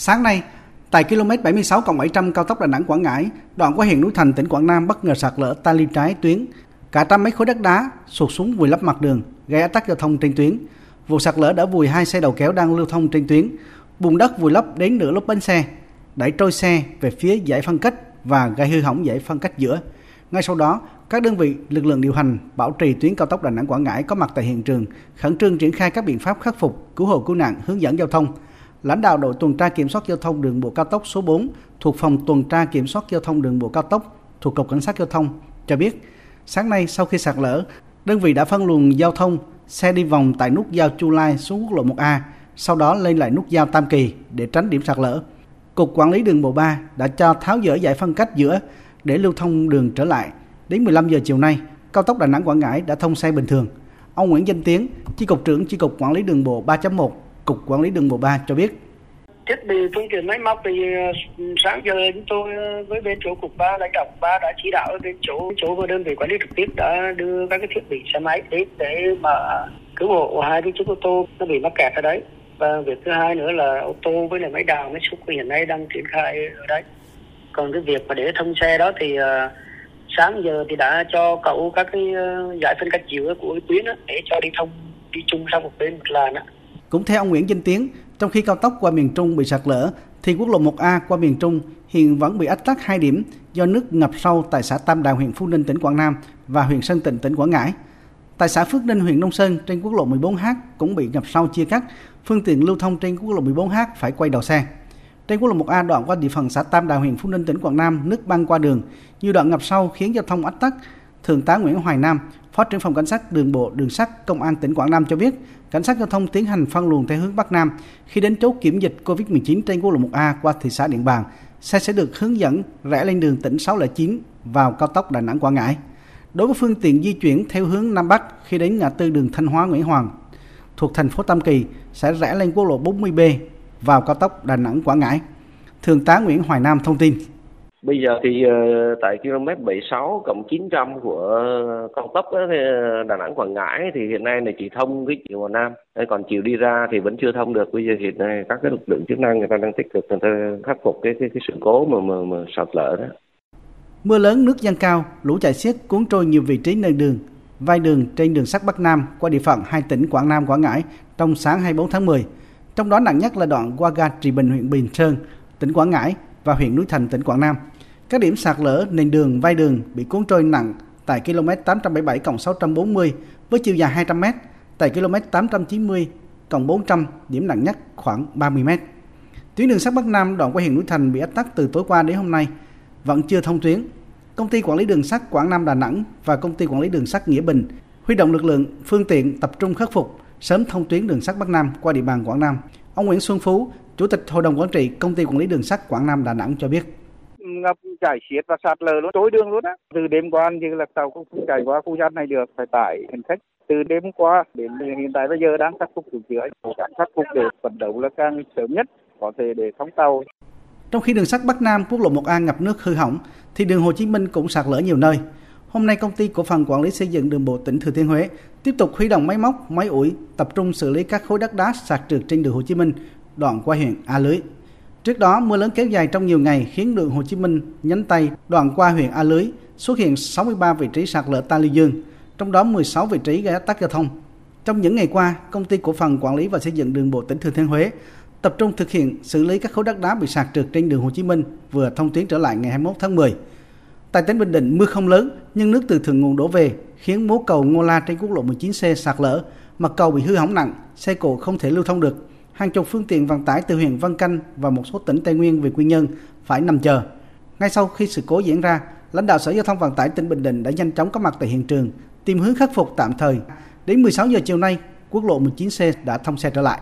Sáng nay, tại km 76 700 cao tốc Đà Nẵng Quảng Ngãi, đoạn qua huyện núi Thành tỉnh Quảng Nam bất ngờ sạt lở ta luy trái tuyến. Cả trăm mấy khối đất đá sụt xuống vùi lấp mặt đường, gây ách tắc giao thông trên tuyến. Vụ sạt lở đã vùi hai xe đầu kéo đang lưu thông trên tuyến. Bùn đất vùi lấp đến nửa lốp bánh xe, đẩy trôi xe về phía giải phân cách và gây hư hỏng giải phân cách giữa. Ngay sau đó, các đơn vị lực lượng điều hành bảo trì tuyến cao tốc Đà Nẵng Quảng Ngãi có mặt tại hiện trường, khẩn trương triển khai các biện pháp khắc phục, cứu hộ cứu nạn, hướng dẫn giao thông. Lãnh đạo đội tuần tra kiểm soát giao thông đường bộ cao tốc số 4 thuộc phòng tuần tra kiểm soát giao thông đường bộ cao tốc thuộc cục cảnh sát giao thông cho biết, sáng nay sau khi sạt lở, đơn vị đã phân luồng giao thông xe đi vòng tại nút giao Chu Lai xuống quốc lộ 1A, sau đó lên lại nút giao Tam Kỳ để tránh điểm sạt lở. Cục Quản lý đường bộ 3 đã cho tháo dỡ giải phân cách giữa để lưu thông đường trở lại. Đến 15 giờ chiều nay, cao tốc Đà Nẵng Quảng Ngãi đã thông xe bình thường. Ông Nguyễn Danh Tiến, Chi cục trưởng Chi cục Quản lý đường bộ 3.1, Cục Quản lý đường bộ 3 cho biết. Thiết bị phương tiện máy móc thì ờ, sáng giờ chúng tôi ờ, với bên chỗ cục ba lãnh đạo cục ba đã chỉ đạo bên chỗ chỗ và đơn vị quản lý trực tiếp đã đưa các cái thiết bị xe máy đến để mà cứu hộ hai cái chiếc ô tô nó bị mắc kẹt ở đấy. Và việc thứ hai nữa là ô tô với lại máy đào máy xúc hiện nay đang triển khai ở đấy. Còn cái việc mà để thông xe đó thì uh, sáng giờ thì đã cho cậu các cái uh, giải phân cách giữa của cái tuyến đó, để cho đi thông đi chung sang một bên một làn đó. Cũng theo ông Nguyễn Danh Tiến, trong khi cao tốc qua miền Trung bị sạt lở, thì quốc lộ 1A qua miền Trung hiện vẫn bị ách tắc hai điểm do nước ngập sâu tại xã Tam Đào huyện Phú Ninh tỉnh Quảng Nam và huyện Sơn Tịnh tỉnh Quảng Ngãi. Tại xã Phước Ninh huyện Nông Sơn trên quốc lộ 14H cũng bị ngập sâu chia cắt, phương tiện lưu thông trên quốc lộ 14H phải quay đầu xe. Trên quốc lộ 1A đoạn qua địa phận xã Tam Đào huyện Phú Ninh tỉnh Quảng Nam nước băng qua đường, nhiều đoạn ngập sâu khiến giao thông ách tắc. Thượng tá Nguyễn Hoài Nam, Phó trưởng phòng cảnh sát đường bộ đường sắt Công an tỉnh Quảng Nam cho biết, cảnh sát giao thông tiến hành phân luồng theo hướng Bắc Nam. Khi đến chốt kiểm dịch COVID-19 trên quốc lộ 1A qua thị xã Điện Bàn, xe sẽ được hướng dẫn rẽ lên đường tỉnh 609 vào cao tốc Đà Nẵng Quảng Ngãi. Đối với phương tiện di chuyển theo hướng Nam Bắc khi đến ngã tư đường Thanh Hóa Nguyễn Hoàng thuộc thành phố Tam Kỳ sẽ rẽ lên quốc lộ 40B vào cao tốc Đà Nẵng Quảng Ngãi. Thượng tá Nguyễn Hoài Nam thông tin. Bây giờ thì ờ, tại km 76 cộng 900 của cao tốc đó, Đà Nẵng Quảng Ngãi thì hiện nay là chỉ thông cái chiều vào Nam. Còn chiều đi ra thì vẫn chưa thông được. Bây giờ hiện nay các cái lực lượng chức năng người ta đang tích cực người ta khắc phục cái cái, cái sự cố mà mà, mà sạt lở đó. Mưa lớn nước dâng cao, lũ chảy xiết cuốn trôi nhiều vị trí nền đường, vai đường trên đường sắt Bắc Nam qua địa phận hai tỉnh Quảng Nam Quảng Ngãi trong sáng 24 tháng 10. Trong đó nặng nhất là đoạn qua ga Trì Bình huyện Bình Sơn, tỉnh Quảng Ngãi và huyện Núi Thành tỉnh Quảng Nam. Các điểm sạt lở nền đường vai đường bị cuốn trôi nặng tại km 877 640 với chiều dài 200 m, tại km 890 400 điểm nặng nhất khoảng 30 m. Tuyến đường sắt Bắc Nam đoạn qua huyện Núi Thành bị ách tắc từ tối qua đến hôm nay vẫn chưa thông tuyến. Công ty quản lý đường sắt Quảng Nam Đà Nẵng và công ty quản lý đường sắt Nghĩa Bình huy động lực lượng, phương tiện tập trung khắc phục sớm thông tuyến đường sắt Bắc Nam qua địa bàn Quảng Nam. Ông Nguyễn Xuân Phú, Chủ tịch Hội đồng Quản trị Công ty Quản lý Đường sắt Quảng Nam Đà Nẵng cho biết ngập chảy xiết và sạt lở luôn trôi đường luôn á. Từ đêm qua như là tàu không chạy qua khu gian này được phải tải hành khách. Từ đêm qua đến hiện tại bây giờ đang khắc phục sửa chữa cố gắng khắc phục để phấn đấu là càng sớm nhất có thể để thông tàu. Trong khi đường sắt Bắc Nam quốc lộ 1A ngập nước hư hỏng thì đường Hồ Chí Minh cũng sạt lở nhiều nơi. Hôm nay công ty cổ phần quản lý xây dựng đường bộ tỉnh Thừa Thiên Huế tiếp tục huy động máy móc, máy ủi tập trung xử lý các khối đất đá sạt trượt trên đường Hồ Chí Minh đoạn qua huyện A Lưới. Trước đó, mưa lớn kéo dài trong nhiều ngày khiến đường Hồ Chí Minh nhánh Tây đoạn qua huyện A Lưới xuất hiện 63 vị trí sạt lở ta lưu dương, trong đó 16 vị trí gây ách tắc giao thông. Trong những ngày qua, công ty cổ phần quản lý và xây dựng đường bộ tỉnh Thừa Thiên Huế tập trung thực hiện xử lý các khối đất đá bị sạt trượt trên đường Hồ Chí Minh vừa thông tuyến trở lại ngày 21 tháng 10. Tại tỉnh Bình Định, mưa không lớn nhưng nước từ thượng nguồn đổ về khiến mố cầu Ngô La trên quốc lộ 19C sạt lở, mặt cầu bị hư hỏng nặng, xe cộ không thể lưu thông được hàng chục phương tiện vận tải từ huyện Văn Canh và một số tỉnh Tây Nguyên về Quy Nhơn phải nằm chờ. Ngay sau khi sự cố diễn ra, lãnh đạo Sở Giao thông Vận tải tỉnh Bình Định đã nhanh chóng có mặt tại hiện trường, tìm hướng khắc phục tạm thời. Đến 16 giờ chiều nay, quốc lộ 19C đã thông xe trở lại.